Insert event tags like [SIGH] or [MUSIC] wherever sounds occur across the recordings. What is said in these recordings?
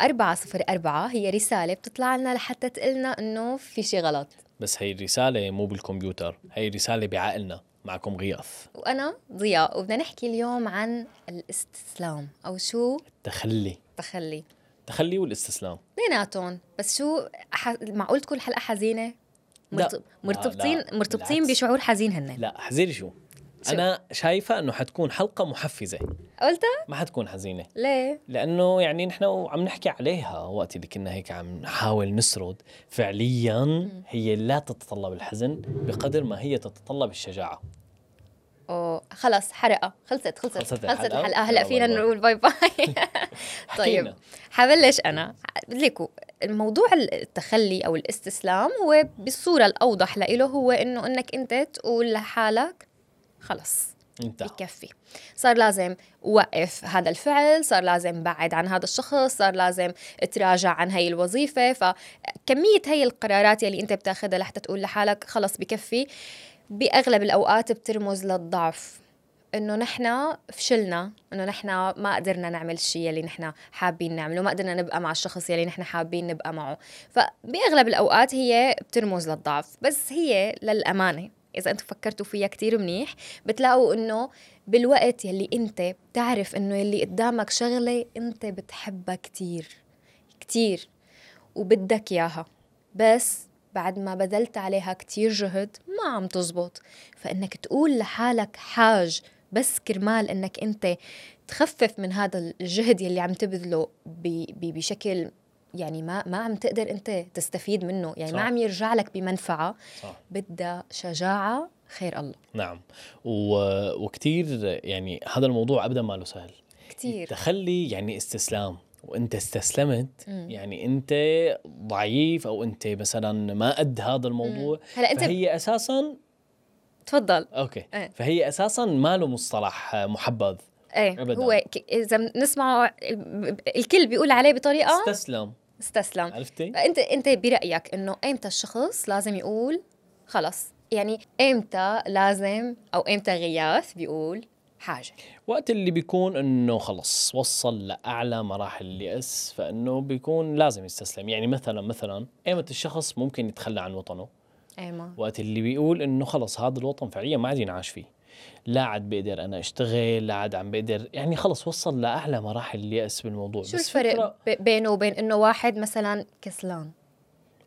أربعة صفر أربعة هي رسالة بتطلع لنا لحتى تقلنا إنه في شي غلط بس هي الرسالة مو بالكمبيوتر هي رسالة بعقلنا معكم غياث وأنا ضياء وبدنا نحكي اليوم عن الاستسلام أو شو تخلي تخلي تخلي والاستسلام اثنيناتهم بس شو ح... معقول تكون الحلقة حزينة؟ لا. مرت... مرتبطين لا، مرتبطين بالعكس. بشعور حزين هن لا شو شو؟ أنا شايفة إنه حتكون حلقة محفزة قلتها؟ ما حتكون حزينة ليه؟ لأنه يعني نحن عم نحكي عليها وقت اللي كنا هيك عم نحاول نسرد فعليا هي لا تتطلب الحزن بقدر ما هي تتطلب الشجاعة اوه خلص حلقة خلصت خلصت خلصت خلصت, الحلقة؟ الحلقة هلأ فينا. نقول bye bye [LAUGHS] طيب. حبلش أنا ليكو الموضوع التخلي أو الاستسلام هو بالصورة الأوضح لإله هو إنه إنك أنت تقول لحالك خلص انت بكفي صار لازم وقف هذا الفعل صار لازم بعد عن هذا الشخص صار لازم تراجع عن هاي الوظيفة. فكمية هاي القرارات يلي أنت بتاخدها لحتى تقول لحالك خلص بكفي بأغلب الأوقات بترمز للضعف. إنه نحن فشلنا إنه نحن ما قدرنا نعمل الشيء يلي نحن حابين نعمله ما قدرنا نبقى مع الشخص يلي نحن حابين نبقى معه. فبأغلب الأوقات هي بترمز للضعف بس هي للأمانة. إذا أنتم فكرتوا فيها كتير منيح بتلاقوا إنه بالوقت يلي أنت بتعرف إنه يلي قدامك شغلة أنت بتحبها كتير كتير وبدك إياها. بس بعد ما بذلت عليها كتير جهد ما عم تزبط. فإنك تقول لحالك حاج بس كرمال إنك أنت تخفف من هذا الجهد يلي عم تبذله بشكل يعني ما ما عم تقدر انت تستفيد منه. يعني صح. ما عم يرجع لك بمنفعة. صح. بدها شجاعة خير الله. نعم. و... وكتير يعني هذا الموضوع ابدا ما له سهل. كتير. تخلي يعني استسلام. وإنت استسلمت مم. يعني إنت ضعيف أو إنت مثلا ما قد هذا الموضوع. هلا إنت فهي أساسا تفضل. أوكي. إيه. فهي أساسا ما له مصطلح محبذ. إيه. أبداً. هو ك- إذا بنسمعه الكل بيقول عليه بطريقة. استسلم. استسلم. عرفتي؟ فانت انت برأيك انه ايمتى الشخص لازم يقول خلص يعني ايمتى لازم أو ايمتى غياث بيقول حاجة؟ وقت اللي بيكون انه خلص وصل لأعلى مراحل اليأس فإنه بيكون لازم يستسلم. يعني مثلا مثلا ايمت الشخص ممكن يتخلى عن وطنه. ايما وقت اللي بيقول إنه خلص هذا الوطن فعليا ما عاد ينعاش فيه. لا عاد بقدر أنا أشتغل لا عاد عم بقدر يعني خلص وصل لأعلى مراحل اليأس بالموضوع شو بس الفرق بينه وبين إنه واحد مثلا كسلان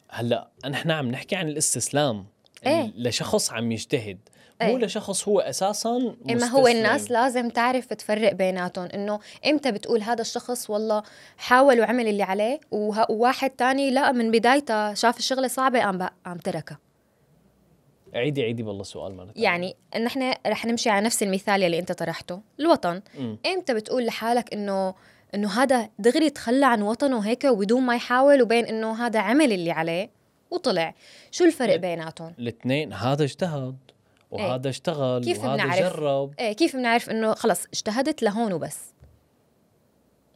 هلأ نحن عم نحكي عن الاستسلام إيه. لشخص عم يجتهد مو إيه. لشخص هو أساسا اما هو مستسلم. الناس لازم تعرف تفرق بيناتهم إنه إمتى بتقول هذا الشخص والله حاول وعمل اللي عليه وواحد تاني لا من بدايته شاف الشغلة صعبة قام قام تركها عيدي عيدي بالله السؤال مرة. يعني نحن رح نمشي على نفس المثال اللي انت طرحته الوطن. إمتى بتقول لحالك إنه إنه هذا دغري تخلى عن وطنه هيك وبدون ما يحاول وبين إنه هذا عمل اللي عليه وطلع شو الفرق. بيناتهم الاثنين هذا اجتهد وهذا اشتغل كيف وهذا بنعرف؟ جرب إيه كيف بنعرف إنه خلص اجتهدت لهون وبس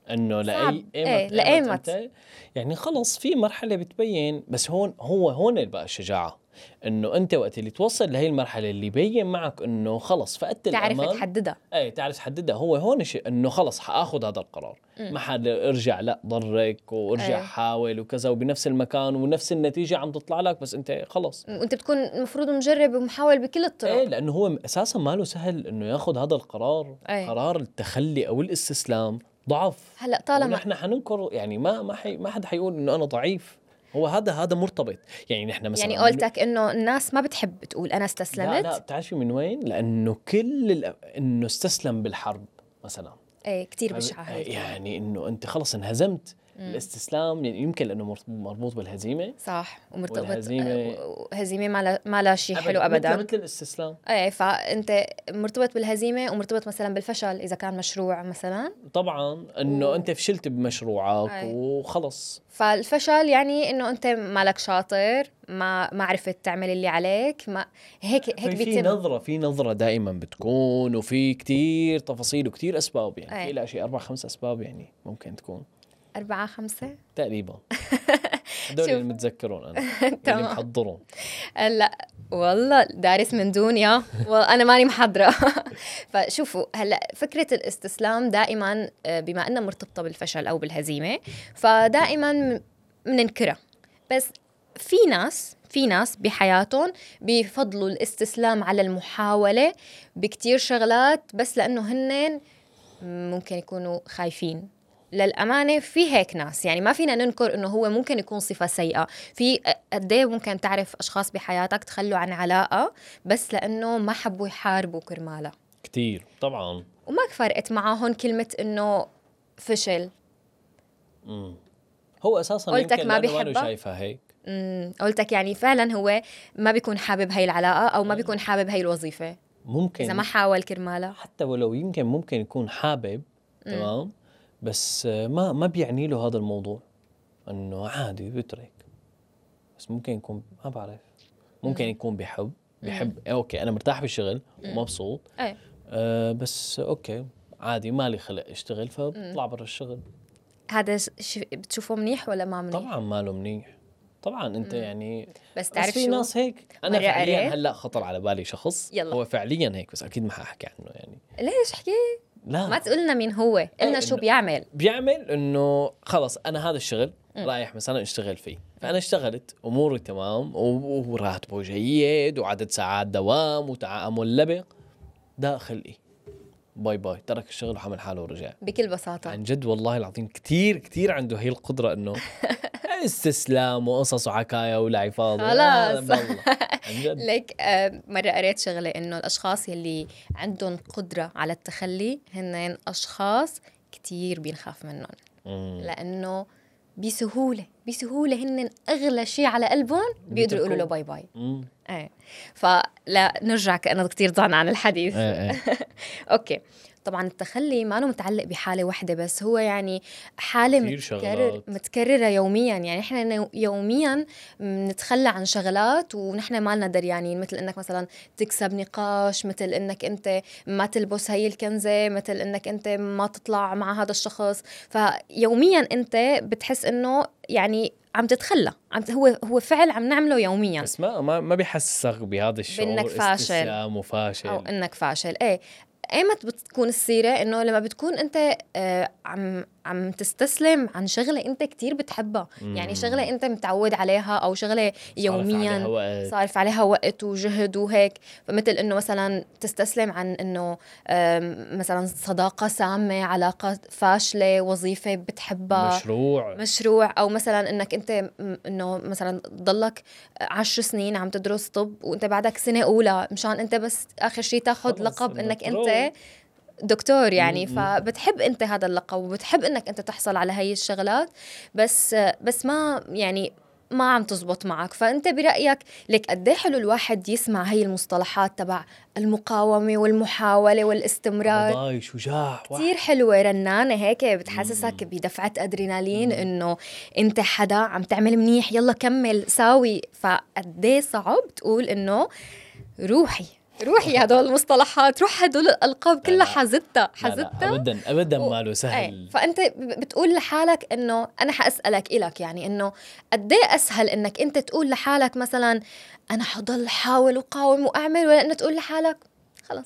إنه. لأي ايمت لأيمت. أنت يعني خلص في مرحلة بتبين بس هون هو هون بقى الشجاعة إنه أنت وقت اللي توصل لهي المرحلة اللي يبين معك إنه خلص فقدت تعرف الأمان. تحددها. اي تعرف تحددها. هو هون شيء إنه خلص حأخذ هذا القرار. ما حد ارجع لا ضرك وارجع إيه. حاول وكذا وبنفس المكان ونفس النتيجة عم تطلع لك بس أنت خلص. وأنت بتكون المفروض مجرب ومحاول بكل الطرق. إيه لأنه هو أساسا ما له سهل إنه يأخذ هذا القرار. إيه. قرار التخلي أو الاستسلام ضعف. هلأ طالما نحن حننكر يعني ما ما حي ما حد حيقول إنه أنا ضعيف. هو هذا هذا مرتبط. يعني نحن مثلا يعني قولتك إنه الناس ما بتحب تقول أنا استسلمت؟ لا لا بتعرفي من وين؟ لأنه كل ال... إنه استسلم بالحرب مثلا. إيه كثير بشعه يعني إنه أنت خلص انهزمت. الاستسلام يعني يمكن لأنه مربوط بالهزيمة. صح ومرتبط والهزيمة- هزيمه ما لها ما لها شيء حلو مثل- ابدا. مثل الاستسلام. إيه فأنت مرتبط بالهزيمة ومرتبط مثلا بالفشل إذا كان مشروع مثلا. طبعا إنه و- أنت فشلت بمشروعك أي. وخلص. فالفشل يعني إنه أنت مالك شاطر ما ما عرفت تعمل اللي عليك ما هيك هيك في, في بيتم. نظرة في نظرة دائما بتكون وفي كتير تفاصيل وكتير أسباب يعني. في لها شيء أربع خمس أسباب يعني ممكن تكون. أربعة خمسة؟ تقريبا. [LAUGHS] هدول. اللي متذكرون أنا [LAUGHS] اللي. محضرهم. هلا والله دارس من دنيا وأنا ماني محضرة. [LAUGHS] فشوفوا هلأ فكرة الاستسلام دائما آه، بما إنها مرتبطة بالفشل أو بالهزيمة فدائما بننكرها بس في ناس في ناس بحياتهم بيفضلوا الاستسلام على المحاولة بكتير شغلات بس لأنه هن ممكن يكونوا خايفين. للأمانة في هيك ناس. يعني ما فينا ننكر إنه هو ممكن يكون صفة سيئة. في قد إيه ممكن تعرف أشخاص بحياتك تخلوا عن علاقة بس لأنه ما حبوا يحاربوا كرمالها كتير طبعا. وما فرقت معاهم كلمة إنه فشل. مم. هو أساسا قلتك ما بيحبها؟ شايفها هيك. امم قلتك يعني فعلا هو ما بيكون حابب هاي العلاقة أو ما بيكون حابب هاي الوظيفة. ممكن. إذا ما حاول كرمالها حتى ولو يمكن ممكن يكون حابب تمام؟ بس ما ما بيعني له هذا الموضوع. إنه عادي بترك بس ممكن يكون ما بعرف. ممكن يكون بيحب بيحب إيه، okay أنا مرتاح بالشغل ومبسوط. إيه. آه بس okay عادي مالي خلق أشتغل فبطلع برا الشغل. هذا بتشوفه منيح ولا ما منيح؟ طبعا ماله منيح. طبعا أنت يعني بس بس تعرف في شو؟ ناس هيك. أنا فعليا؟ هلأ خطر على بالي شخص يلا. هو فعليا هيك بس أكيد ما حأحكي عنه يعني. ليش؟ حكي؟ لا. ما تقولنا مين هو، قلنا شو إنه- بيعمل. بيعمل إنه خلص أنا هذا الشغل رايح مثلا أشتغل فيه. فأنا اشتغلت أموري تمام وراتبه جيد وعدد ساعات دوام وتعامل لبق داخل إيه. bye bye. ترك الشغل وحمل حاله ورجع. بكل بساطة. عن جد والله العظيم كثير كثير عنده هي القدرة إنه [LAUGHS] استسلام وقصص وحكاية ولعب فاضي خلاص. [LAUGHS] ليك آه، مرة قريت شغلة إنه الأشخاص يلي عندهم قدرة على التخلي هن أشخاص كتير بينخاف منهم. لأنه بسهولة. بسهولة هن أغلى شيء على قلبهم بيقدروا يقولوا له bye bye. مم. إيه. فلا نرجع كأنه كتير ضعنا عن الحديث. إيه إيه. [LAUGHS] okay. طبعا التخلي ما متعلق بحالة واحدة بس هو يعني حالة كتير متكرر. متكررة يوميا. يعني نو- يوميا بنتخلى عن شغلات ونحن ما لنا دريانين. مثل إنك مثلا تكسب نقاش مثل إنك أنت ما تلبس هي الكنزة مثل إنك أنت ما تطلع مع هذا الشخص. فيوميا أنت بتحس إنه يعني عم تتخلى. عم هو هو فعل عم نعمله يوميا. بس ما ما, ما بيحسسك بهذا الشعور بإنك فاشل. وفاشل. أو إنك فاشل. إيه. أيمت بتكون السيرة إنه لما بتكون أنت آه، عم عم تستسلم عن شغلة انت كتير بتحبها. يعني شغلة انت متعود عليها أو شغلة يوميا. صارف عليها وقت وجهد وهيك. فمثل إنه مثلا تستسلم عن إنه مثلا صداقة سامة علاقة فاشلة وظيفة بتحبها. مشروع. مشروع. أو مثلا إنك أنت إنه مثلا ضلك عشر سنين عم تدرس طب وأنت بعدك سنة أولى مشان أنت بس آخر شيء تاخذ لقب إنك. أنت دكتور يعني. فبتحب أنت هذا اللقب وبتحب أنك أنت تحصل على هي الشغلات بس بس ما يعني ما عم تزبط معك. فأنت برأيك ليك قد إيه حلو الواحد يسمع هي المصطلحات تبع المقاومة والمحاولة والاستمرار؟ ضاي شجاع كتير حلوة رنانة هيك بتحسسك بدفعة أدرينالين إنه أنت حدا عم تعمل منيح يلا كمل ساوي. فقديه صعب تقول إنه روحي. روحي هدول المصطلحات روح هدول الألقاب كلها لا. حزتها ابدا ابدا و- ماله إيه سهل. فأنت ب- بتقول لحالك إنه أنا حأسألك إلك يعني إنه قد إيه أسهل إنك أنت تقول لحالك مثلا أنا حضل حاول وقاوم وأعمل ولا إنه تقول لحالك؟ خلص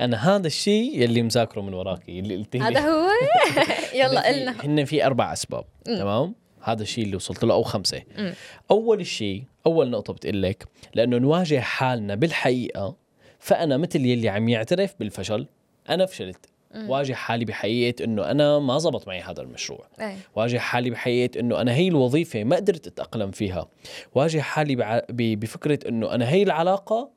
أنا هذا الشيء يلي مذاكره من وراكي اللي قلت لي. هذا هو؟ [LAUGHS] [LAUGHS] يلا قلنا. هن في أربع أسباب تمام؟ هذا الشيء اللي وصلت له أو خمسة. مم. أول شيء أول نقطة بتقول لك لأنه نواجه حالنا بالحقيقة فأنا مثل يلي عم يعترف بالفشل أنا فشلت. واجه حالي بحقيقه إنه أنا ما زبط معي هذا المشروع. إيه واجه حالي بحقيقه إنه أنا هي الوظيفة ما قدرت أتأقلم فيها. واجه حالي بع... ب... بفكرة إنه أنا هي العلاقة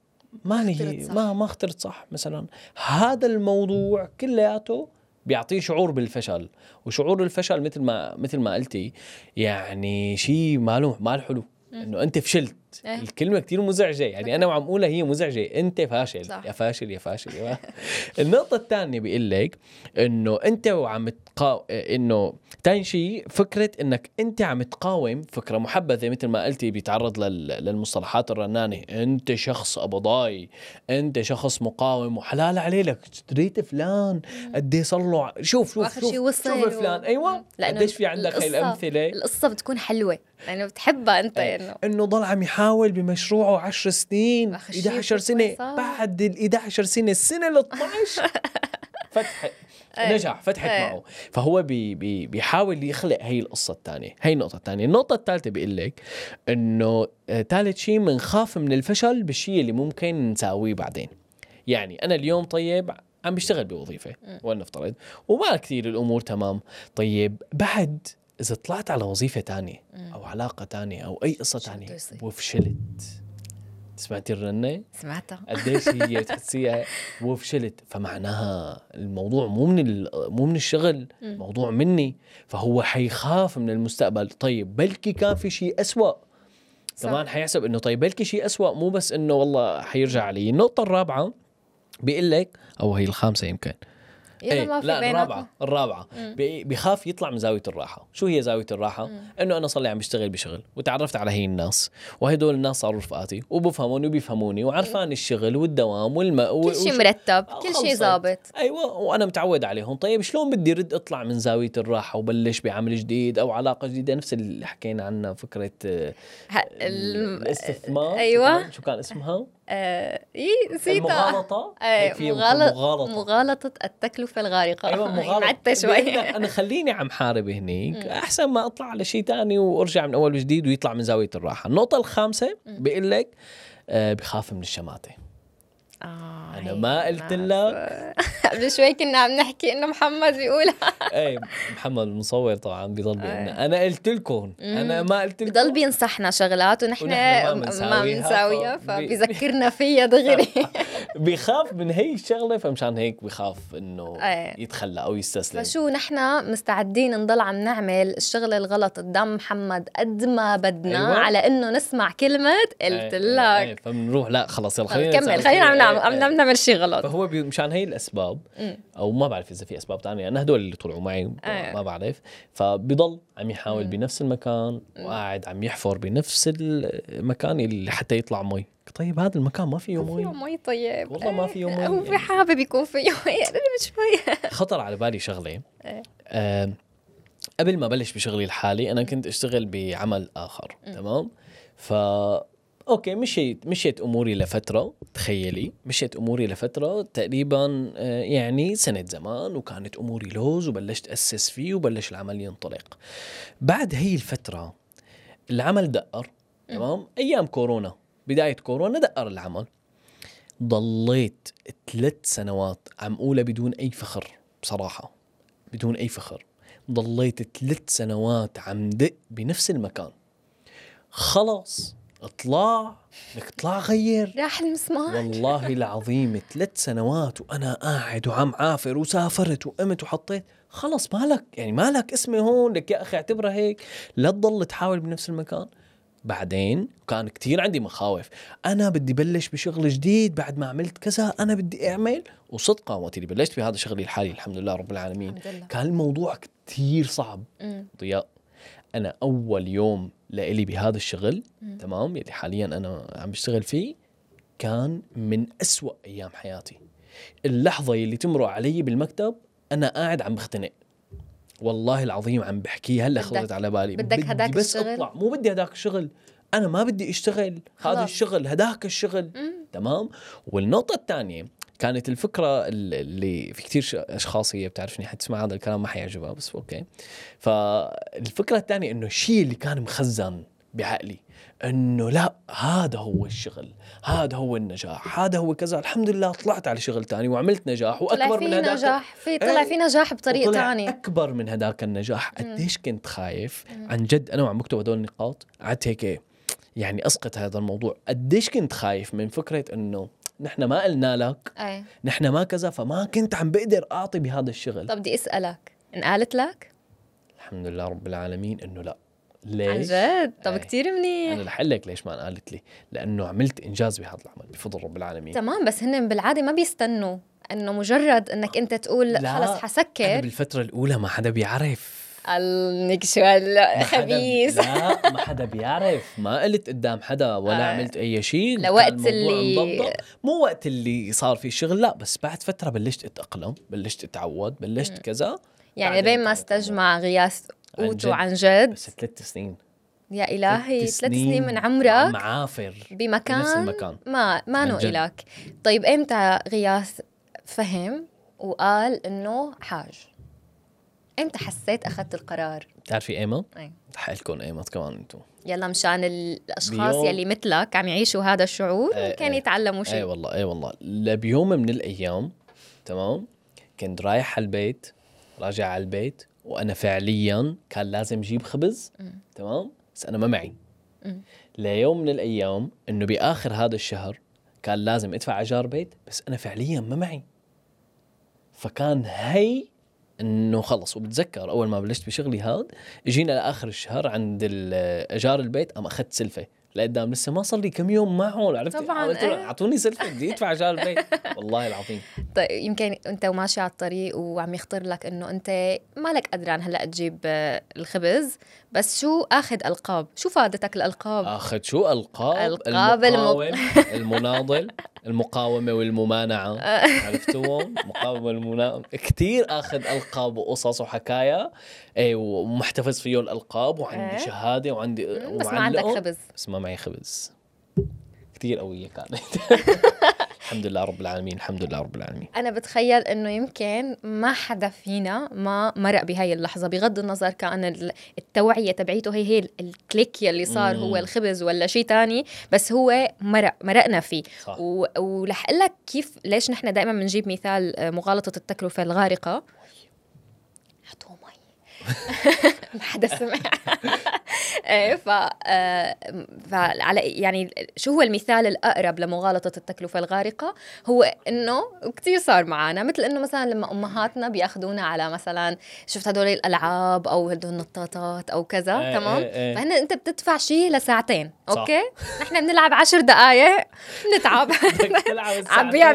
ما اخترت هي. ما ما اخترت صح مثلا. هذا الموضوع كلياته بيعطيه شعور بالفشل. وشعور الفشل مثل ما مثل ما قلتي يعني شيء ماله مال حلو. إنه أنت فشلت. إيه. الكلمة كتير مزعجة. يعني أنا وعم اقولها هي مزعجة. أنت فاشل. صح. يا فاشل يا فاشل يا [LAUGHS] النقطة الثانية بيقول لك إنه أنت وعم تقا... إنه ثاني شيء فكرة إنك أنت عم تقاوم فكرة محبذة مثل ما قلتي بيتعرض لل... للمصطلحات الرنانة. أنت شخص ابضاي أنت شخص مقاوم وحلال عليه لك اشتريت فلان قد إيه صار له شوف شوف شوف شوف و- فلان. أيوه. قديش في عندك هاي الأمثلة. القصة بتكون حلوة. لأنه بتحبها أنت إيه. انه إنه ضل عم يحاول بمشروعه 10 سنين أخ، الشيء 11 بس سنة. بعد ال 11 سنة السنة ال 12 [LAUGHS] فتح إيه. نجح فتحت إيه. معه. فهو بي بي بيحاول يخلق هي القصة الثانية. هي النقطة الثانية. النقطة الثالثة بيقول لك إنه ثالث شيء بنخاف من الفشل بالشيء اللي ممكن نساويه بعدين. يعني أنا اليوم طيب عم بشتغل بوظيفة ولنفترض وما كثير الأمور تمام. طيب بعد إذا طلعت على وظيفة تانية أو علاقة تانية أو أي قصة تانية؟ وفشلت. سمعتي الرنة؟ سمعتها. قديش هي [LAUGHS] بتحسيها وفشلت؟ فمعناها الموضوع مو من مو من الشغل موضوع مني. فهو حيخاف من المستقبل. طيب بلكي كان في شيء أسوأ. كمان حيحسب إنه طيب بلكي شيء أسوأ. مو بس إنه والله حيرجع علي النقطة الرابعة بيقول لك أو هي الخامسة يمكن يلا ما في لا الرابعة بي- بيخاف يطلع من زاوية الراحة. شو هي زاوية الراحة؟ إنه أنا صار لي عم بشتغل بشغل وتعرفت على هي الناس وهدول الناس صاروا رفقاتي وبفهموني وبيفهموني وعرفان الشغل والدوام والم كل شيء مرتب كل شيء. ظابط. أيوه وأنا متعود عليهم. طيب شلون بدي رد أطلع من زاوية الراحة وبلش بعمل جديد أو علاقة جديدة؟ نفس اللي حكينا عنها فكرة آه، ه- ال- الاستثمار كان- شو كان اسمها؟ آه، إيه نسيتها. المغالطة؟ آه، مغالط مغالطة. مغالطة التكلفة الغارقة. أيوه [LAUGHS] مغالطة. معدة شوي. أنا خليني عم حارب هنيك. أحسن ما أطلع على شيء تاني وأرجع من أول وجديد ويطلع من زاوية الراحة. النقطة الخامسة بيقول لك آه بخاف من الشماتة. آه، أنا هي ما قلت الناس. [LAUGHS] قبل شوي كنا عم نحكي إنه محمد بيقولها [LAUGHS] اي محمد المصور طبعا بيضل بيقولنا أنا قلت لكم أنا ما قلت لكم بضل بينصحنا شغلات ونحن ونحن ما بنساويها، فبيذكرنا [LAUGHS] فيها دغري بيخاف من هي الشغلة فمشان هيك بخاف إنه إيه. يتخلى أو يستسلم فشو نحن مستعدين نضل عم نعمل الشغل الغلط قدام محمد قد ما بدنا أيوة. على إنه نسمع كلمة قلت إيه، إيه، لك فبنروح لا خلص يلا خلينا كمل نسأل خلينا عم. نعمل إيه، عم إيه. نعمل شيء غلط. فهو مشان هي الأسباب. أو ما بعرف إذا في أسباب تانية أنا هدول اللي طلعوا معي إيه. ما بعرف. فبضل عم يحاول بنفس المكان وقاعد عم يحفر بنفس المكان اللي حتى يطلع مي. طيب هذا المكان ما فيه فيه مي. مي طيب. والله ما فيه مي هو يعني. حابب يكون فيه مي. [LAUGHS] قرب شوي خطر على بالي شغلة. آم، قبل ما بلش بشغلي الحالي أنا كنت أشتغل بعمل آخر تمام؟ ف okay مشيت مشيت أموري لفترة تخيلي. مشيت أموري لفترة تقريبا آه، يعني سنة زمان وكانت أموري لوز وبلشت أسس فيه وبلش العمل ينطلق. بعد هي الفترة العمل دقر تمام؟ أيام كورونا بداية كورونا دقر العمل. ضليت ثلاث سنوات عم اقولها بدون أي فخر بصراحة بدون أي فخر. ضليت ثلاث سنوات عم دق بنفس المكان. خلص اطلع بدك تطلع غير. راح المسمار. والله العظيم ثلاث سنوات وأنا قاعد وعم عافر وسافرت وقمت وحطيت. خلص مالك يعني مالك اسمي هون لك يا أخي اعتبرها هيك. لا تضل تحاول بنفس المكان. بعدين كان كتير عندي مخاوف. أنا بدي بلش بشغل جديد بعد ما عملت كذا أنا بدي أعمل. وصدقا وقت اللي بلشت بهذا شغلي الحالي الحمد لله رب العالمين. لله. كان الموضوع كتير صعب. ضياء أنا أول يوم لإلي بهذا الشغل تمام؟ يلي حاليا أنا عم بشتغل فيه كان من أسوأ أيام حياتي. اللحظة اللي تمرق علي بالمكتب أنا قاعد عم بختنق. والله العظيم عم بحكي هلأ خطرت على بالي. بدك بدي هداك بس الشغل؟ أطلع. مو بدي هداك الشغل. أنا ما بدي أشتغل. هذا. الشغل هداك الشغل. مم. تمام؟ والنقطة الثانية كانت الفكرة ال- اللي في كتير ش- أشخاص هي بتعرفني حتسمع هذا الكلام ما حيعجبها بس أوكي. فالفكرة الثانية إنه الشيء اللي كان مخزن بعقلي إنه لا هذا هو الشغل هذا هو النجاح هذا هو كذا الحمد لله طلعت على شغل تاني وعملت نجاح طلع في من هذاك نجاح في طلع إيه. في نجاح بطريق وطلع ثاني أكبر من هذاك النجاح. قديش كنت خايف عن جد. أنا وعم بكتب هدول النقاط قعدت هيك يعني أسقط هذا الموضوع. قديش كنت خايف من فكرة إنه نحن ما قلنا لك. إيه. نحن ما كذا فما كنت عم بقدر أعطي بهذا الشغل. طب بدي أسألك انقالت لك؟ الحمد لله رب العالمين إنه لا. عن ليش؟ جد؟ طب إيه. كتير منيح. أنا رح لك ليش ما قالت لي. لأنه عملت إنجاز بهذا العمل بفضل رب العالمين. تمام بس هن بالعادة ما بيستنوا إنه مجرد إنك أنت تقول خلص حسكر. بالفترة الأولى ما حدا بيعرف. انك شو ما حدا- خبيث. لا ما حدا بيعرف. ما قلت قدام حدا ولا آه. عملت أي شيء. لوقت اللي-. مو وقت اللي صار في شغل لا بس بعد فترة بلشت أتأقلم بلشت أتعود بلشت كذا. يعني بين ما. استجمع غياث عن قوته جد. عن جد. بس ثلاث سنين. يا إلهي ثلاث سنين من عم عمرك عافر بمكان بنفس المكان. ما ما نو عن. إلك طيب إمتى غياث فهم وقال إنه حاج؟ إمتى حسيت أخذت القرار بتعرفي ايمت؟ أي. حقلكم ايمت كمان أنتم يلا مشان الأشخاص بيوم- يلي مثلك عم يعيشوا هذا الشعور إيه، كان إيه. يتعلموا اي شيء والله اي والله لا بيوم من الأيام تمام كنت رايح على البيت راجع على البيت وأنا فعليا كان لازم أجيب خبز تمام بس أنا ما معي. ليوم من الأيام إنه بآخر هذا الشهر كان لازم أدفع ايجار بيت بس أنا فعليا ما معي فكان هي إنه خلص وبتذكر أول ما بلشت بشغلي هاد اجينا لآخر الشهر عند ايجار البيت قام أخذت سلفة. لقدام. لسه ما صار لي كم يوم معهم عرفت؟ طبعاً، قلت له إيه. أعطوني سلفه [LAUGHS] بدي ادفع ايجار البيت. والله العظيم. طيب يمكن أنت وماشي على الطريق وعم يخطر لك إنه أنت مالك قدران هلأ تجيب آه، الخبز بس شو آخذ ألقاب؟ شو فادتك الألقاب؟ آخذ شو؟ ألقاب ألقاب الم- المقاوم [LAUGHS] المناضل المقاومة والممانعة. عرفتوهم مقاومة والمناضل كثير آخذ ألقاب وقصص وحكايا اي ومحتفظ فيه الألقاب وعندي إيه. شهادة وعندي بس ما عندك خبز. بس ما معي خبز. كثير قوية كانت. [LAUGHS] الحمد لله رب العالمين الحمد لله رب العالمين. أنا بتخيل إنه يمكن ما حدا فينا ما مرق بهاي اللحظة. بغض النظر كان ال- التوعية تبعيته هي هي ال- الكليك يلي صار هو. الخبز ولا شيء تاني بس هو مرق مرقنا فيه. صح. و- لك كيف ليش نحن دائما بنجيب مثال آه، مغالطة التكلفة الغارقة؟ ما حدا سمع إيه ف آه، فعلى يعني شو هو المثال الأقرب لمغالطة التكلفة الغارقة هو إنه كثير صار معنا مثل إنه مثلا لما أمهاتنا بيأخذونا على مثلا شفت هدول الألعاب أو هدول النطاطات أو كذا إيه، تمام إيه، إيه. فهن أنت بتدفع شيء لساعتين صح. أوكي نحن بنلعب عشر دقائق بنتعب [LAUGHS] بدك تلعب [LAUGHS] عم بيع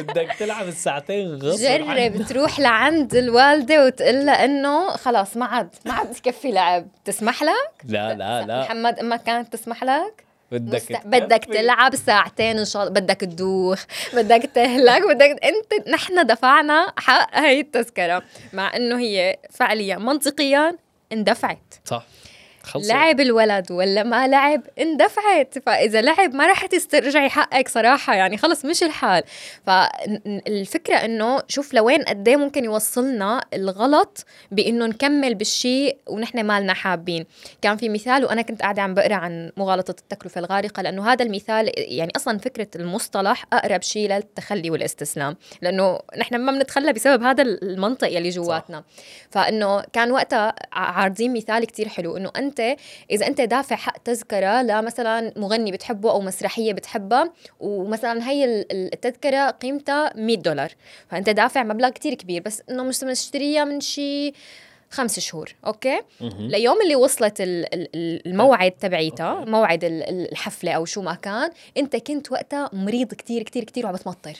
بدك تلعب الساعتين غصب. جرب تروح لعند الوالدة وتقول لها إنه خلاص ما عاد ما عاد يكفي لعب. تسمح لك؟ لا لا لا. محمد أمك كانت تسمح لك؟ بدك مست... بدك. تلعب ساعتين إن شاء الله. بدك تدوخ. بدك تهلك. بدك انت نحن دفعنا حق هي التذكرة. مع إنه هي فعليا منطقيا اندفعت. صح. خلص لعب الولد ولا ما لعب اندفعت. فإذا لعب ما راح تسترجعي حقك صراحة يعني خلص مش الحال. فالفكرة إنه شوف لوين قد إيه ممكن يوصلنا الغلط بإنه نكمل بالشيء ونحن مالنا حابين. كان في مثال وأنا كنت قاعدة عم بقرأ عن مغالطة التكلفة الغارقة لأنه هذا المثال يعني أصلا فكرة المصطلح أقرب شيء للتخلي والإستسلام. لأنه نحن ما بنتخلى بسبب هذا المنطق يلي جواتنا. فإنه كان وقتها عارضين مثال كتير حلو إنه أنت اذا انت دافع حق تذكرة لمثلا مغني بتحبه أو مسرحية بتحبها ومثلا هي ال- ال- التذكرة قيمتها 100 دولار فأنت دافع مبلغ كتير كبير بس إنه مش مشتريها من شي خمس شهور أوكي. ليوم اللي وصلت ال- ال- ال- الموعد تبعيتها. موعد ال- ال- الحفلة أو شو ما كان أنت كنت وقتها مريض كتير كتير كتير وعم بتمطر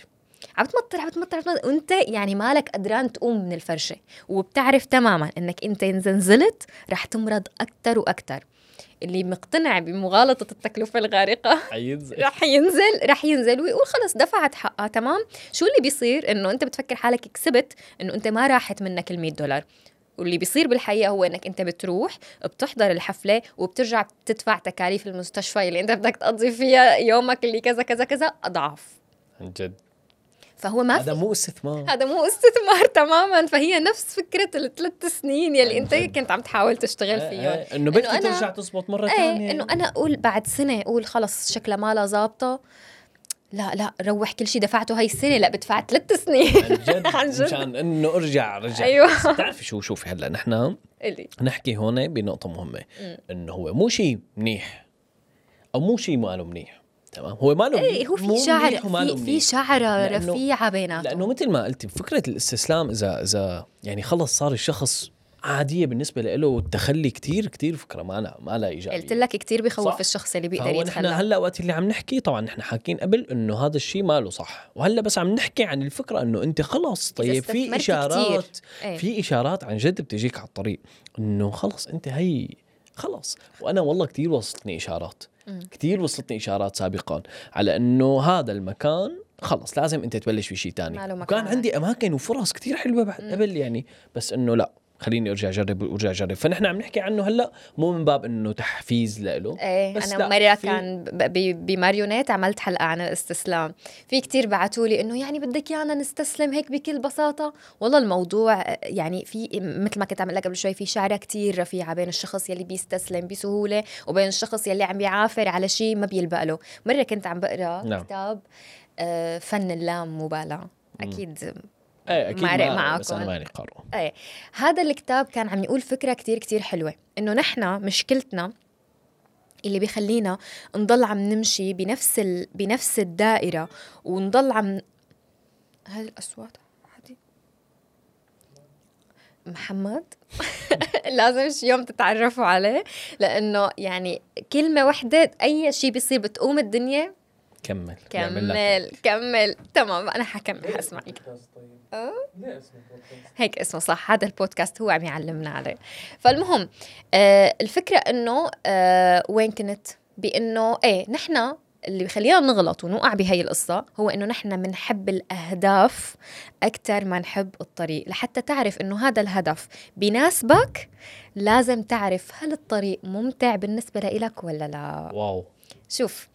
عم بتمطر عم بتمطر عم بتمطر وانت يعني مالك قدران تقوم من الفرشة. وبتعرف تماما إنك أنت اذا نزلت رح تمرض أكثر وأكثر اللي مقتنع بمغالطة التكلفة الغارقة حينزل. [LAUGHS] رح ينزل رح ينزل ويقول خلص دفعت حقها. تمام؟ شو اللي بيصير؟ إنه أنت بتفكر حالك كسبت إنه أنت ما راحت منك ال 100 دولار. واللي بيصير بالحقيقة هو إنك أنت بتروح بتحضر الحفلة وبترجع بتدفع تكاليف المستشفى اللي أنت بدك تقضي فيها يومك اللي كذا كذا كذا. أضعاف. عن جد. فهو ما هذا مو استثمار. [LAUGHS] هذا مو استثمار تماما. فهي نفس فكرة الثلاث سنين يلي عن أنت جد. كنت عم تحاول تشتغل إيه، فيهم. إيه، إنه بدك أنا- ترجع تزبط مرة ثانية إنه أنا أقول بعد سنة أقول خلص شكلها مالها ظابطة. لا لا روح كل شيء دفعته هاي السنة. لا بدفع ثلاث سنين. عن جد [LAUGHS] عن جد. مشان إنه أرجع رجع. بس بتعرفي شو؟ شوفي هلأ نحن نحكي هون بنقطة مهمة. إنه هو مو شيء منيح أو مو شيء ماله منيح. تمام هو ماله إيه هو في شعر في, في. شعره لأنه- رفيعه بيناتهم لأنه مثل ما قلتي فكرة الاستسلام اذا إذا يعني خلص صار الشخص عادية بالنسبة له والتخلي كتير كتير فكرة ما لها ما لها إيجابية قلت لك كثير بخوف صح. الشخص اللي بيقدر فهو نحن يتخلى هلأ وقت اللي عم نحكي طبعا نحن حاكين قبل إنه هذا الشيء ماله صح وهلأ بس عم نحكي عن الفكرة إنه أنت خلص طيب في اشارات إيه. في إشارات عن جد بتجيك على الطريق إنه خلص أنت هي خلص وأنا والله كتير وصلتني إشارات مم. كتير وصلتني إشارات سابقا على إنه هذا المكان خلص لازم أنت تبلش في شيء تاني ما له وكان. عندي أماكن وفرص كتير حلوة بعد. قبل يعني بس إنه لا خليني أرجع اجرب وارجع أجرب. فنحن عم نحكي عنه هلأ مو من باب إنه تحفيز له إيه بس أنا في- كان بماريونيت عملت حلقة عن الاستسلام. في كتير بعتوا لي إنه يعني بدك إيانا نستسلم هيك بكل بساطة. والله الموضوع يعني في مثل ما كنت عم لك قبل شوي في شعرة كتير رفيعة بين الشخص يلي بيستسلم بسهولة وبين الشخص يلي عم بيعافر على شيء ما بيلبق له. مرة كنت عم بقرأ نعم. كتاب آه، فن اللامبالاة. أكيد إيه أكيد ما بس معكم. أنا ماني قارئه إيه. هذا الكتاب كان عم يقول فكرة كتير كتير حلوة إنه نحن مشكلتنا اللي بيخلينا نضل عم نمشي بنفس ال... بنفس الدائرة ونضل عم هاي الأصوات عادي. محمد؟ [LAUGHS] لازم شي يوم تتعرفوا عليه لأنه يعني كلمة وحدة أي شيء بيصير بتقوم الدنيا كمل. كمل كمل. تمام أنا حكمل حاسمعك أه؟ هيك اسمه صح. هذا البودكاست هو عم يعلمنا عليه. فالمهم آه الفكرة إنه آه وين كنت؟ بإنه إيه نحن اللي بخلينا نغلط ونوقع بهي القصة هو إنه نحن بنحب الأهداف أكثر ما نحب الطريق. لحتى تعرف إنه هذا الهدف بيناسبك لازم تعرف هل الطريق ممتع بالنسبة لإلك ولا لا. واو. شوف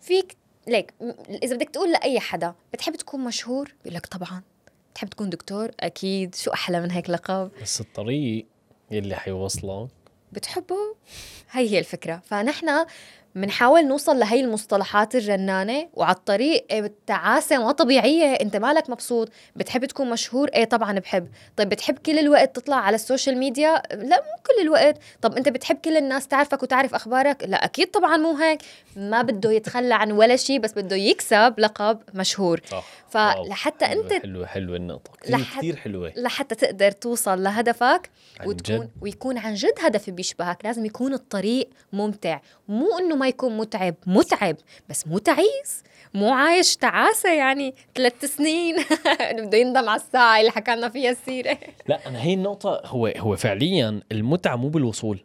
فيك ليك إذا بدك تقول لأي حدا بتحب تكون مشهور؟ بيقول لك طبعا. بتحب تكون دكتور؟ أكيد. شو أحلى من هيك لقب؟ بس الطريق يلي حيوصلك. بتحبه؟ هي هي الفكرة. فنحن بنحاول نوصل لهي المصطلحات الرنانة وعلى الطريق إيه التعاسة ما طبيعية. أنت مالك مبسوط؟ بتحب تكون مشهور؟ إيه طبعا بحب. طيب بتحب كل الوقت تطلع على ال social media؟ لا مو كل الوقت. طب أنت بتحب كل الناس تعرفك وتعرف أخبارك؟ لا أكيد طبعا مو هيك. ما بده يتخلى عن ولا شيء بس بده يكسب لقب مشهور. صح. فلحتى حلوة- أنت حلوة حلوة النقطة. كثير كثير حلوة. لحتى تقدر توصل لهدفك وتكون. ويكون عن جد هدف بيشبهك. لازم يكون الطريق ممتع. مو إنه ما يكون متعب متعب بس مو تعيس. مو عايش تعاسة يعني ثلاث سنين. [LAUGHS] بده يندم على الساعة اللي حكى لنا فيها السيرة. [LAUGHS] لا أنا هي النقطة هو هو فعليا المتعة مو بالوصول.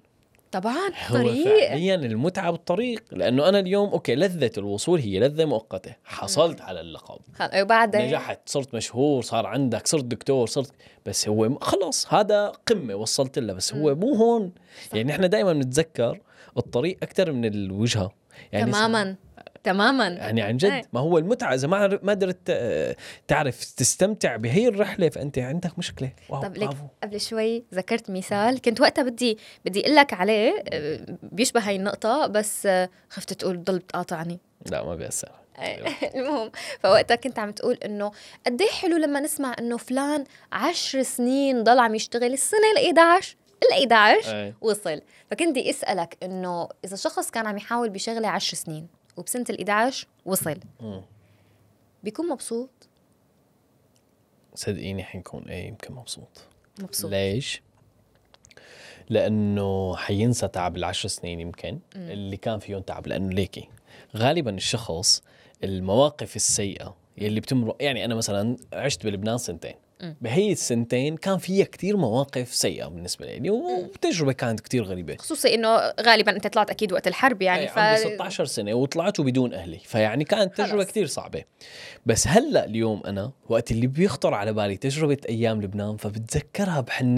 طبعا هو الطريق فعليا المتعة بالطريق لأنه أنا اليوم okay لذة الوصول هي لذة مؤقتة. حصلت على اللقب. وبعدين؟ نجحت صرت مشهور صار عندك صرت دكتور صرت بس هو خلص هذا قمة وصلت لها بس هو مو هون. يعني إحنا دائما بنتذكر الطريق أكثر من الوجهة. يعني تماما. تماما. يعني عن إيه. جد ما هو المتعة. إذا ما ما قدرت آه، تعرف تستمتع بهي الرحلة فأنت عندك مشكلة. wow طب برافو. قبل شوي ذكرت مثال. كنت وقتها بدي بدي أقول لك عليه آه، بيشبه هاي النقطة بس آه، خفت تقول بضل بتقاطعني لا ما بيأثر. [LAUGHS] المهم فوقتها كنت عم تقول إنه قد إيه حلو لما نسمع إنه فلان عشر سنين ضل عم يشتغل السنة ال 11 ال 11 أي. وصل فكنت بدي أسألك إنه إذا شخص كان عم يحاول بشغلة 10 سنين وبسنة ال 11 وصل مم. بيكون مبسوط صدقيني حنكون إيه يمكن مبسوط مبسوط ليش؟ لأنه حينسى تعب العشر سنين يمكن اللي كان فيهم تعب لأنه ليكي غالبا الشخص المواقف السيئة يلي بتمر يعني أنا مثلا عشت بلبنان سنتين مم. بهي السنتين كان فيها كتير مواقف سيئة بالنسبة لي. وتجربة كانت كتير غريبة. خصوصي إنه غالبا أنت طلعت أكيد وقت الحرب يعني يعني عمري 16 سنة وطلعت بدون أهلي. فيعني كانت تجربة خلص. كتير صعبة. بس هلأ اليوم أنا وقت اللي بيخطر على بالي تجربة أيام لبنان فبتذكرها بحن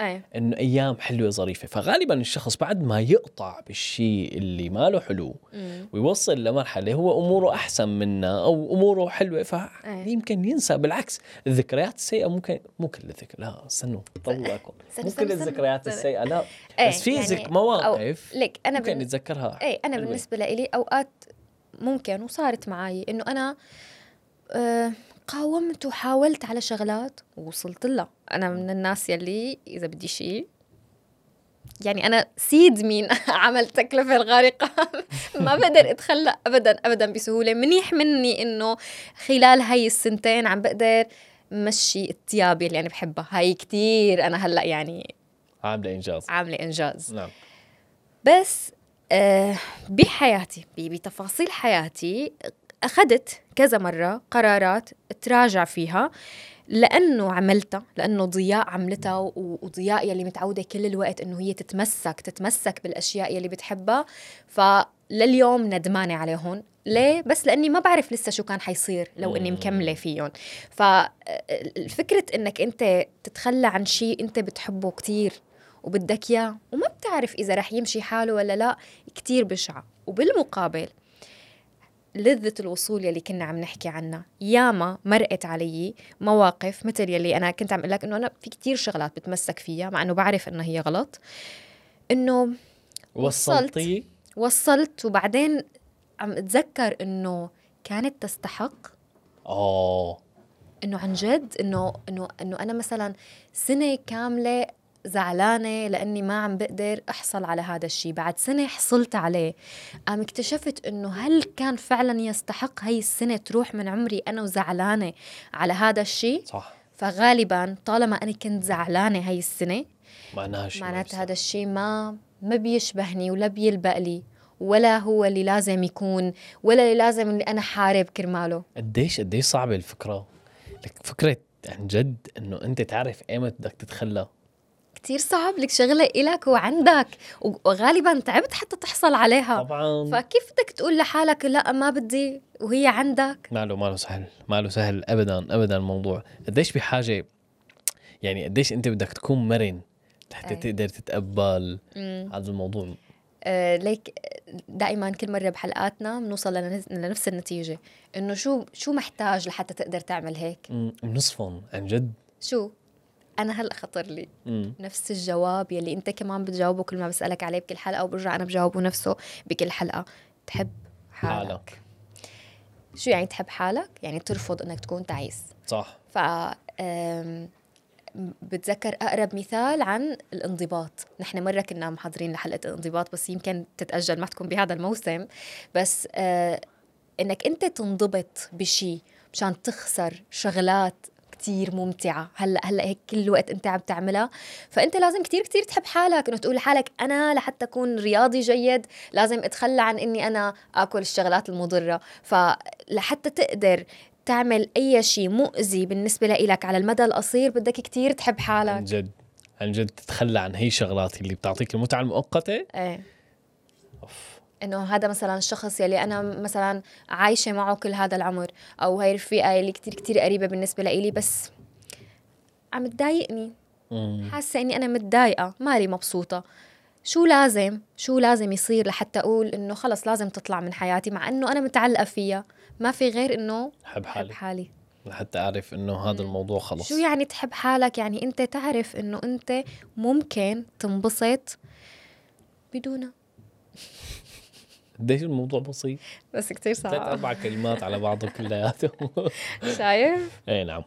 إيه انه أيام حلوة ظريفة فغالبا الشخص بعد ما يقطع بالشيء اللي ما له حلو مم. ويوصل لمرحلة هو أموره أحسن منا أو أموره حلوة فيمكن ينسى بالعكس الذكريات السيئة ممكن مو كل الذكر لا استنوا طولكم استنى- [LAUGHS] مو كل. الذكريات. السيئة لا إيه، بس في يعني مواقف ليك أنا ممكن بن... نتذكرها إيه أنا حلوة. بالنسبة لإلي أوقات ممكن وصارت معي إنه أنا آه قاومت وحاولت على شغلات ووصلت لها. أنا من الناس يلي إذا بدي شيء يعني أنا سيد مين عمل تكلفه الغارقه ما بقدر أتخلى ابدا ابدا بسهولة. منيح مني إنه خلال هاي السنتين عم بقدر مشي التياب اللي أنا بحبها. هاي كتير أنا هلأ يعني عاملة إنجاز. عاملة إنجاز. نعم. بس آه بحياتي بتفاصيل حياتي أخذت كذا مرة قرارات تراجع فيها لأنه عملتها لأنه ضياء عملتها وضياء يلي متعودة كل الوقت إنه هي تتمسك تتمسك بالأشياء يلي بتحبها. فلليوم ندمانة عليهم ليه؟ بس لأني ما بعرف لسه شو كان حيصير لو إني. مكملة فيهم فالفكرة إنك أنت تتخلى عن شيء أنت بتحبه كتير وبدك إياه وما بتعرف إذا رح يمشي حاله ولا لا كتير بشعة. وبالمقابل لذة الوصول يلي كنا عم نحكي عنها. ياما مرقت علي مواقف مثل يلي أنا كنت عم أقول لك إنه أنا في كتير شغلات بتمسك فيها مع إنه بعرف إنه هي غلط. إنه وصلتي وصلت وبعدين عم أتذكر إنه كانت تستحق. آه. إنه عن جد إنه إنه إنه أنا مثلا سنة كاملة زعلانة لأني ما عم بقدر أحصل على هذا الشيء بعد سنة حصلت عليه قام اكتشفت أنه هل كان فعلا يستحق هاي السنة تروح من عمري أنا وزعلانة على هذا الشيء صح. فغالبا طالما أنا كنت زعلانة هاي السنة معناها شيء ما معناتها. هذا الشيء ما ما بيشبهني ولا بيلبق لي ولا هو اللي لازم يكون ولا اللي لازم اللي أنا حارب كرماله. قديش قديش صعبة الفكرة؟ لك فكرة عن جد إنه أنت تعرف ايمت بدك تتخلى. كتير صعب لك شغلة إلك وعندك. وغالبا تعبت حتى تحصل عليها. طبعا. فكيف بدك تقول لحالك لا ما بدي وهي عندك؟ ماله ماله سهل ماله سهل ابدا ابدا الموضوع. قديش بحاجة يعني قديش أنت بدك تكون مرن حتى. تقدر تتقبل. هذا الموضوع؟ آه ليك دائما كل مرة بحلقاتنا بنوصل لنفس- النتيجة. إنه شو شو محتاج لحتى تقدر تعمل هيك؟ بنصفن عن جد. شو؟ أنا هلأ خطر لي مم. نفس الجواب يلي أنت كمان بتجاوبه كل ما بسألك عليه بكل حلقة وبرجع أنا بجاوبه نفسه بكل حلقة تحب حالك, حالك. شو يعني تحب حالك؟ يعني ترفض إنك تكون تعيس صح ف بتذكر أقرب مثال عن الانضباط نحن مرة كنا محضرين لحلقة الانضباط بس يمكن تتأجل ما تكون بهذا الموسم بس آه إنك أنت تنضبط بشيء مشان تخسر شغلات كتير ممتعة. هلا هلأ هيك كل الوقت انت عم تعملها. فأنت لازم كتير كتير تحب حالك. إنه تقول لحالك أنا لحتى أكون رياضي جيد لازم أتخلى عن إني أنا آكل الشغلات المضرة. فلحتى تقدر تعمل أي شيء مؤذي بالنسبة لإلك على المدى القصير بدك كتير تحب عن حالك جد. عن جد تتخلى عن هي الشغلات اللي بتعطيك المتعة المؤقتة. إيه. إنه هذا مثلا الشخص يلي أنا مثلا عايشة معه كل هذا العمر أو هاي الرفيقه اللي كتير كتير قريبة بالنسبة لإلي بس عم تضايقني. حاسة إني أنا متضايقة مالي مبسوطة. شو لازم؟ شو لازم يصير لحتى أقول إنه خلص لازم تطلع من حياتي مع إنه أنا متعلقة فيها. ما في غير إنه حب حالي. حالي. لحتى أعرف إنه هذا. الموضوع خلص. شو يعني تحب حالك؟ يعني أنت تعرف إنه أنت ممكن تنبسط بدونها قديش الموضوع بسيط؟ بس كتير ثلاث صعب أربع كلمات على بعضه كلياتهم. [LAUGHS] شايف؟ اي نعم.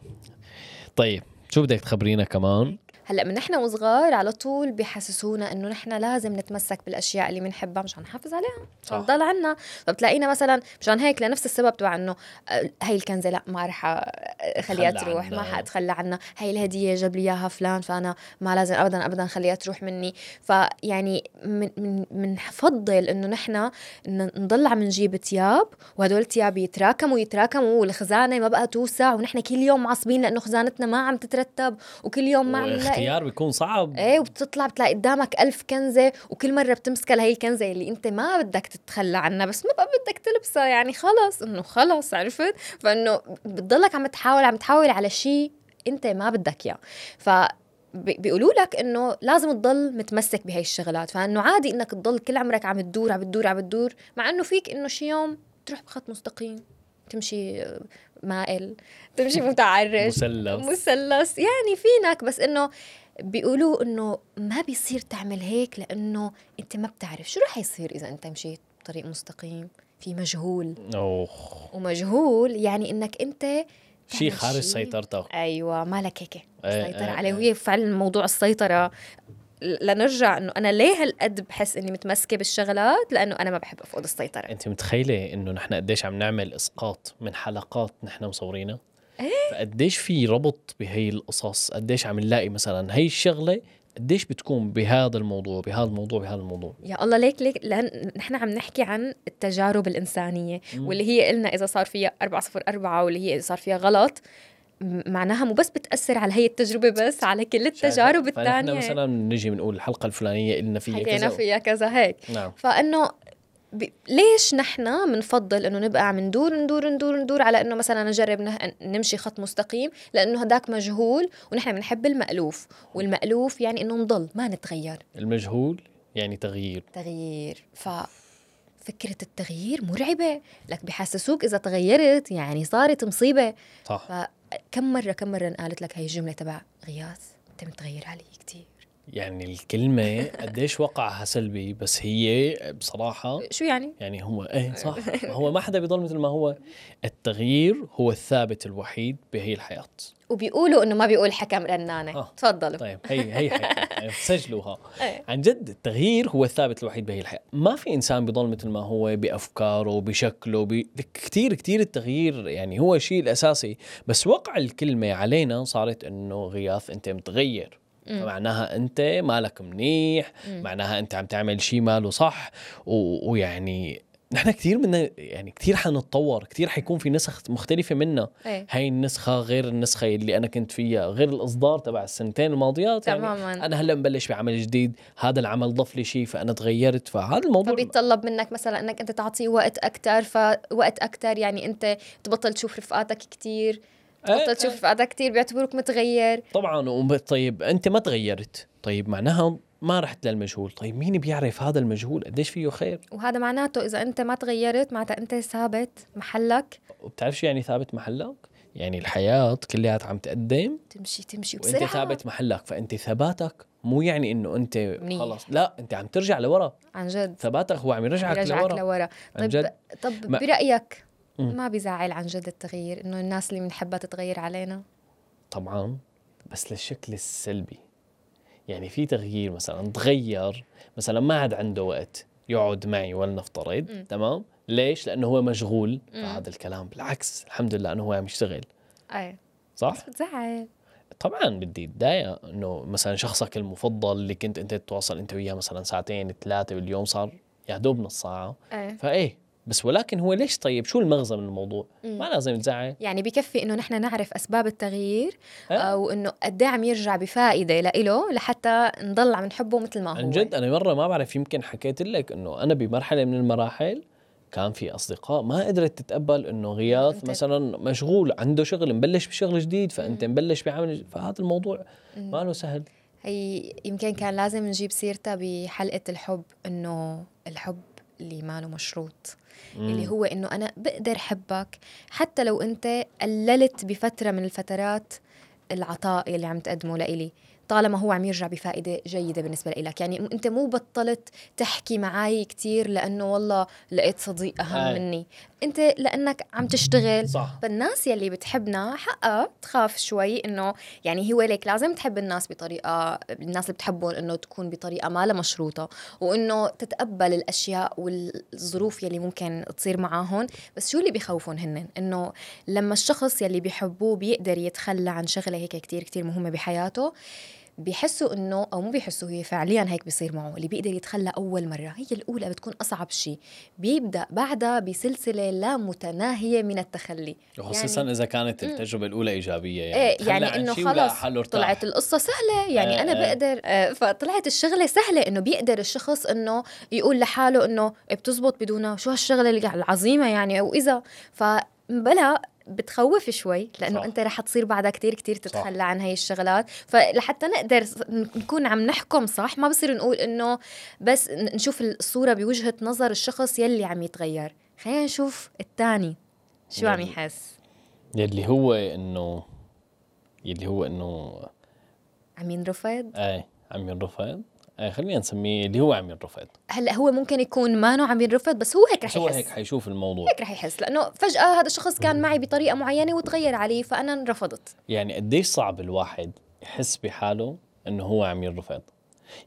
طيب شو بدك تخبرينا كمان؟ هلا من نحن وصغار على طول بيحسسونا انه نحن لازم نتمسك بالاشياء اللي بنحبها مشان نحافظ عليها مشان. تضل عنا فبتلاقينا مثلا مشان هيك لنفس السبب تبع انه آه، هاي الكنزة لا ما رح اخليها تروح. ما حاتخلى عنها هاي الهدية جاب لي إياها فلان فأنا ما لازم ابدا ابدا خليها تروح مني فيعني من من بنفضل إنه نحن نضل عم نجيب تياب وهدول التياب يتراكموا يتراكموا والخزانة ما بقى توسع ونحن كل يوم معصبين لأنه خزانتنا ما عم تترتب وكل يوم ما عم نلاقي اختيار بيكون صعب. إيه وبتطلع بتلاقي قدامك ألف كنزة وكل مرة بتمسكها لهي الكنزة اللي أنت ما بدك تتخلى عنها بس ما بقى بدك تلبسها يعني خلص إنه خلص عرفت؟ فإنه بتضلك عم تحاول عم تحاول على شيء أنت ما بدك إياه. ف بي- بيقولوا لك إنه لازم تضل متمسك بهي الشغلات فإنه عادي إنك تضل كل عمرك عم تدور عم تدور عم تدور مع إنه فيك إنه شي يوم تروح بخط مستقيم تمشي مائل تمشي متعرج مثلث. مثلث. يعني فينك بس إنه بيقولوا إنه ما بيصير تعمل هيك لإنه أنت ما بتعرف شو رح يصير إذا أنت مشيت بطريق مستقيم في مجهول. اوه ومجهول يعني إنك أنت شيء خارج. سيطرتك. أيوه مالك هيك. إيه، تسيطر إيه، عليه. إيه. وهي فعلا موضوع السيطرة لنرجع إنه أنا ليه هالقد بحس إني متمسكة بالشغلات؟ لأنه أنا ما بحب أفقد السيطرة. أنت متخيلة إنه نحن قديش عم نعمل إسقاط من حلقات نحن مصورينها؟ إيه. فقديش في ربط بهي القصص؟ قديش عم نلاقي مثلا هي الشغلة قديش بتكون بهذا الموضوع بهذا الموضوع بهذا الموضوع؟ يا الله ليك ليك لأن نحن عم نحكي عن التجارب الإنسانية مم. واللي هي قلنا إذا صار فيها 404 واللي هي إذا صار فيها غلط معناها مو بس بتأثر على هي التجربة بس على كل التجارب الثانية. مثلا نجي بنقول الحلقة الفلانية قلنا فيها حكينا كذا فيها كذا هيك. نعم. فإنه ب... ليش نحن بنفضل إنه نبقى عم ندور ندور ندور ندور على إنه مثلا نجرب نه... نمشي خط مستقيم؟ لأنه هداك مجهول ونحن بنحب المألوف. والمألوف يعني إنه نضل ما نتغير. المجهول يعني تغيير. تغيير. ف فكرة التغيير مرعبة. لك بحسسوك إذا تغيرت يعني صارت مصيبة. صح. فكم مرة كم مرة قالت لك هاي الجملة تبع غياث؟ أنت متغير علي كتير. يعني الكلمة قديش وقعها سلبي بس هي بصراحة شو يعني؟ يعني هو إيه صح. [LAUGHS] هو ما حدا بيضل مثل ما هو. التغيير هو الثابت الوحيد بهي الحياة. وبيقولوا إنه ما بيقول حكم رنانة. آه. تفضلوا. طيب هي هي حكي [LAUGHS] يعني سجلوها. عن جد التغيير هو الثابت الوحيد بهي الحياة. ما في إنسان بيضل مثل ما هو بأفكاره بشكله ب... كتير كتير التغيير يعني هو الشيء الأساسي. بس وقع الكلمة علينا صارت إنه غياث أنت متغير. فمعناها أنت مالك منيح معناها أنت عم تعمل شيء ماله صح. و... ويعني نحن كثير منا يعني كثير حنتطور كثير حيكون في نسخ مختلفة منا. إيه. هاي النسخة غير النسخة اللي أنا كنت فيها غير الإصدار تبع السنتين الماضيات. يعني تماما. أنا هلأ مبلش بعمل جديد هذا العمل ضف لي شيء فأنا تغيرت. فهذا الموضوع فبيتطلب منك مثلا أنك أنت تعطيه وقت أكثر فوقت أكثر يعني أنت تبطل تشوف رفقاتك كثير إيه، تبطل تشوف رفقاتك كثير بيعتبروك متغير. طبعا وب- طيب أنت ما تغيرت. طيب معناها ما رحت للمجهول. طيب مين بيعرف هذا المجهول؟ قديش فيه خير؟ وهذا معناته إذا أنت ما تغيرت معناتها أنت ثابت محلك. وبتعرف شو يعني ثابت محلك؟ يعني الحياة كلها عم تقدم. تمشي تمشي وأنت بسرعة. ثابت محلك. فأنت ثباتك مو يعني إنه أنت منيح. خلص لا أنت عم ترجع لورا. عن جد. ثباتك هو عم يرجعك يرجعك لورا. لورا. طيب. طب ما- برأيك. ما بيزعل عن جد التغيير إنه الناس اللي بنحبها تتغير علينا. طبعا بس للشكل السلبي. يعني في تغيير مثلا تغير مثلا ما عاد عنده وقت يقعد معي ولنفترض. تمام؟ ليش؟ لأنه هو مشغول. مم. فهذا الكلام بالعكس الحمد لله إنه هو عم يشتغل. إيه صح؟ بس بتزعل. طبعا بدي اتضايق إنه مثلا شخصك المفضل اللي كنت أنت تتواصل أنت وياه مثلا ساعتين ثلاثة باليوم صار يا دوب نص ساعة. إيه فإيه بس ولكن هو ليش طيب شو المغزى من الموضوع مم. ما لازم تزعل يعني بكفي إنه نحن نعرف أسباب التغيير إيه. أو انه قد إيه عم يرجع بفائدة لإله لحتى نضل عم نحبه مثل ما هو عن جد أنا مرة ما بعرف يمكن حكيت لك إنه أنا بمرحلة من المراحل كان في أصدقاء ما قدرت تتقبل إنه غياث مثلا مشغول عنده شغل مبلش بشغل جديد فأنت. مبلش بعمل فهذا الموضوع. ما له سهل هي يمكن كان لازم نجيب سيرتها بحلقة الحب إنه الحب اللي ما له مشروط اللي هو إنه أنا بقدر حبك حتى لو أنت قللت بفترة من الفترات العطاء اللي عم تقدمه لإلي طالما هو عم يرجع بفائدة جيدة بالنسبة لإلك. يعني أنت مو بطلت تحكي معي كتير لأنه والله لقيت صديق أهم آه. مني. أنت لأنك عم تشتغل. صح. فالناس يلي بتحبنا حقها تخاف شوي انه يعني هو ليك لازم تحب الناس بطريقة الناس اللي بتحبهم انه تكون بطريقة ما لها مشروطة وانه تتقبل الأشياء والظروف يلي ممكن تصير معاهم بس شو اللي بيخوفهم هن انه لما الشخص يلي بيحبوه بيقدر يتخلى عن شغلة هيك كتير كتير مهمة بحياته. بيحسوا إنه أو مو بيحسوا هي فعليا هيك بيصير معه اللي بيقدر يتخلى أول مرة. هي الأولى بتكون أصعب شيء. بيبدأ بعدها بسلسلة لا متناهية من التخلي. وخصوصا يعني- إذا كانت التجربة الأولى إيجابية يعني إيه يعني عن إنه خلص. طلعت القصة سهلة. يعني آه، أنا آه. بقدر آه، فطلعت الشغلة سهلة إنه بيقدر الشخص إنه يقول لحاله إنه إيه بتزبط بدونها شو هالشغلة العظيمة يعني أو إذا. فبلا بتخوف شوي لأنه صح. أنت رح تصير بعدها كتير كتير تتخلى عن هاي الشغلات. فلحتى نقدر نكون عم نحكم صح؟ ما بصير نقول إنه بس نشوف الصورة بوجهة نظر الشخص يلي عم يتغير. خلينا نشوف الثاني شو عم يحس؟ يلي هو إنه يلي هو إنه عم ينرفض؟ إيه عم ينرفض. خلينا نسميه اللي هو عم ينرفض هلا هو ممكن يكون ما نوع عم ينرفض بس هو هيك رح هو يحس. هيك حيشوف الموضوع. هيك رح يحس لأنه فجأة هذا الشخص كان معي بطريقة معينة وتغير علي فأنا انرفضت. يعني قديش صعب الواحد يحس بحاله إنه هو عم ينرفض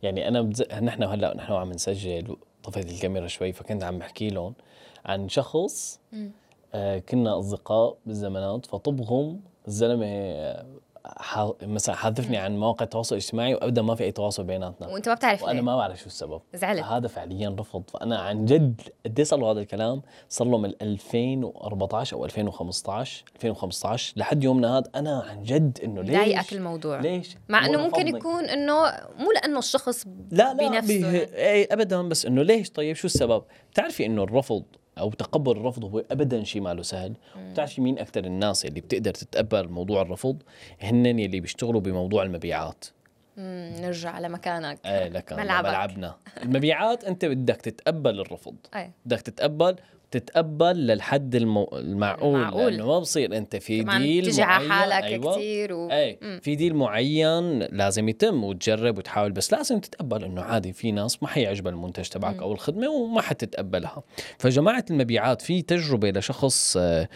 يعني أنا بز... نحن هلأ نحن عم نسجل طفيت الكاميرا شوي فكنت عم بحكي لهم عن شخص. آه كنا أصدقاء بالزمانات فطبهم الزلمه آه، ح- مثلا حذفني عن مواقع التواصل الاجتماعي وابدا ما في أي تواصل بيناتنا وأنت ما بتعرف وأنا ليه. ما بعرف شو السبب زعلت. هذا فعليا رفض فأنا عن جد قد صار له هذا الكلام صار له من 2014 أو 2015 2015 لحد يومنا هذا أنا عن جد إنه ليش ضايقك الموضوع ليش مع إنه ممكن. يكون إنه مو لأنه الشخص لا لا بنفسه. يعني. اي ابدا بس إنه ليش طيب شو السبب بتعرفي إنه الرفض أو تقبل الرفض هو ابدا شيء ماله سهل. بتعرفي مين أكثر الناس اللي بتقدر تتقبل موضوع الرفض؟ هن يلي بيشتغلوا بموضوع المبيعات. مم، نرجع على مكانك إيه لك ملعبك. ملعبنا المبيعات أنت بدك تتقبل الرفض إيه بدك تتقبل تتقبل للحد المو... المعقول المعقول. لأنه ما بصير أنت في ديل تجي على معين حالك أيوة. كثير و... إيه مم. في ديل معين لازم يتم وتجرب وتحاول بس لازم تتقبل إنه عادي في ناس ما حيعجبها المنتج تبعك أو الخدمة وما حتتقبلها فجماعة المبيعات في تجربة لشخص آه،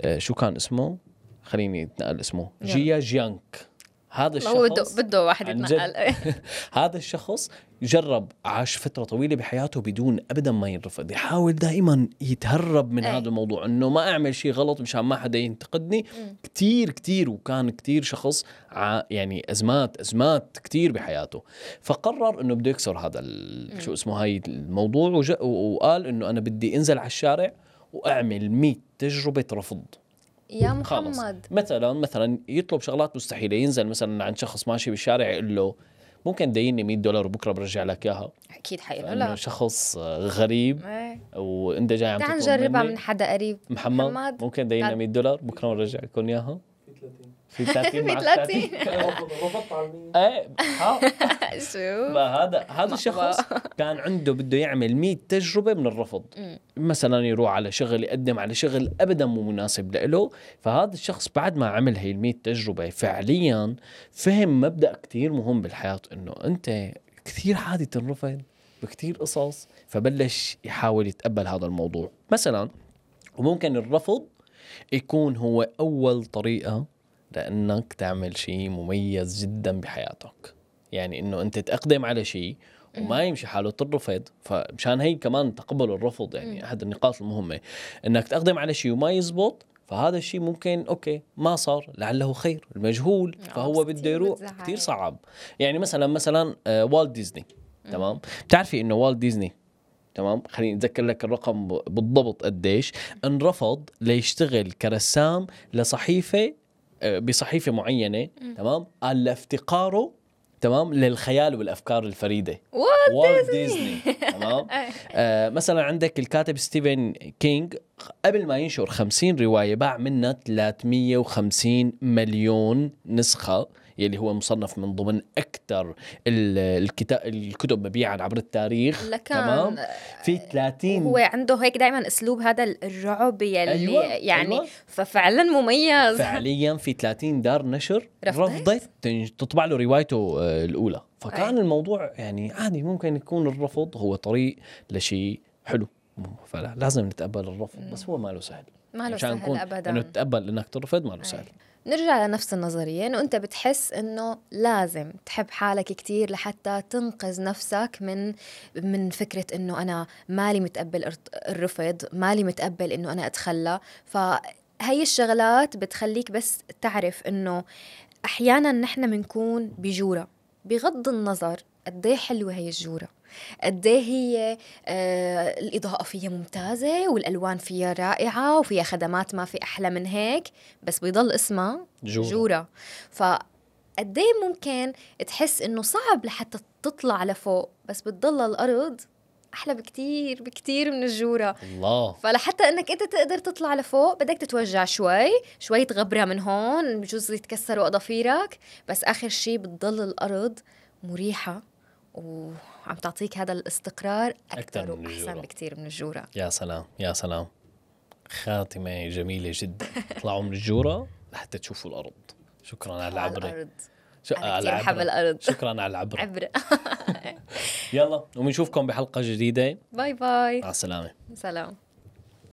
آه، شو كان اسمه خليني أتنقل اسمه. جيا جيانك هذا هو بده الشخص بده واحد يتنقل. [LAUGHS] هذا الشخص جرب عاش فترة طويلة بحياته بدون أبدا ما ينرفض. يحاول دائما يتهرب من أي. هذا الموضوع أنه ما أعمل شيء غلط مشان ما حدا ينتقدني. كتير كتير وكان كتير شخص ع- يعني أزمات أزمات كتير بحياته. فقرر أنه بده يكسر هذا ال- شو اسمه هاي الموضوع وج- وقال أنه أنا بدي أنزل على الشارع وأعمل 100 تجربة رفض. يا خلص محمد. مثلا مثلا يطلب شغلات مستحيلة ينزل مثلا عند شخص ماشي بالشارع يقول له ممكن ديني 100 دولار وبكرة برجع لك إياها؟ أكيد حيقول لا. شخص غريب إيه. وأنت جاي عم تعال نجربها من حدا قريب. محمد, محمد، ممكن تعال. 100 دولار بكرة بنرجع لكم إياها؟ في 30 [LAUGHS] في معك 30 رفضت على المية. إيه [LAUGHS] شو؟ فهذا هذا مرحبا. الشخص كان عنده بده يعمل 100 تجربة من الرفض. مثلا يروح على شغل يقدم على شغل ابدا مو مناسب له. فهذا الشخص بعد ما عمل هي ال 100 تجربة فعليا فهم مبدأ كتير مهم بالحياة إنه أنت كثير عادي تنرفض بكتير قصص فبلش يحاول يتقبل هذا الموضوع. مثلا وممكن الرفض يكون هو أول طريقة لأنك تعمل شيء مميز جدا بحياتك. يعني إنه أنت تقدم على شيء وما يمشي حاله ترفض فمشان هي كمان تقبل الرفض يعني أحد النقاط المهمة. إنك تقدم على شيء وما يزبط فهذا الشيء ممكن أوكي ما صار لعله خير المجهول آه، فهو بده يروح. كثير صعب. يعني مثلا مثلا آه، والت ديزني تمام؟ بتعرفي إنه والت ديزني تمام؟ خليني أتذكر لك الرقم بالضبط قديش. انرفض ليشتغل كرسام لصحيفة آه، بصحيفة معينة تمام؟ قال لافتقاره تمام؟ للخيال والأفكار الفريدة. والت ديزني تمام. [LAUGHS] آه مثلا عندك الكاتب ستيفن كينج قبل ما ينشر 50 رواية باع منها 350 مليون نسخة. يلي هو مصنف من ضمن أكثر الكتاب الكتب مبيعا عبر التاريخ تمام في 30 هو عنده هيك دائما أسلوب هذا الرعب يلي أيوة، يعني أيوة. ففعلا مميز فعليا في 30 دار نشر رفضت؟ تطبع له روايته آه، الأولى فكان أي. الموضوع يعني عادي ممكن يكون الرفض هو طريق لشيء حلو فلا لازم نتقبل الرفض بس هو ما له سهل ما له سهل نكون ابدا. إنه تتقبل إنك ترفض ما له سهل. نرجع لنفس النظرية إنه أنت بتحس إنه لازم تحب حالك كتير لحتى تنقذ نفسك من من فكرة إنه أنا مالي متقبل الرفض مالي متقبل إنه أنا أتخلى. فهي الشغلات بتخليك بس تعرف إنه أحيانا نحن بنكون بجورة بغض النظر قد إيه حلوة هي الجورة. قد إيه هي آه الإضاءة فيها ممتازة والألوان فيها رائعة وفيها خدمات ما في أحلى من هيك بس بيضل اسمها جورة. جوره فقد إيه ممكن تحس إنه صعب لحتى تطلع لفوق بس بتضل الأرض أحلى بكتير بكتير من الجوره الله. فلحتى إنك أنت تقدر تطلع لفوق بدك تتوجع شوي شوي تغبرة من هون بجوز يتكسروا اظافيرك بس آخر شيء بتضل الأرض مريحة وعم تعطيك هذا الاستقرار أكثر من وأحسن. بكتير من الجورة. يا سلام يا سلام. خاتمة جميلة جدا. اطلعوا من الجورة لحتى تشوفوا الأرض. شكرا على على العبرة. الأرض الأرض شكرا على العبرة. عبرة. [LAUGHS] يلا وبنشوفكم بحلقة جديدة. باي باي. مع السلامة. سلام.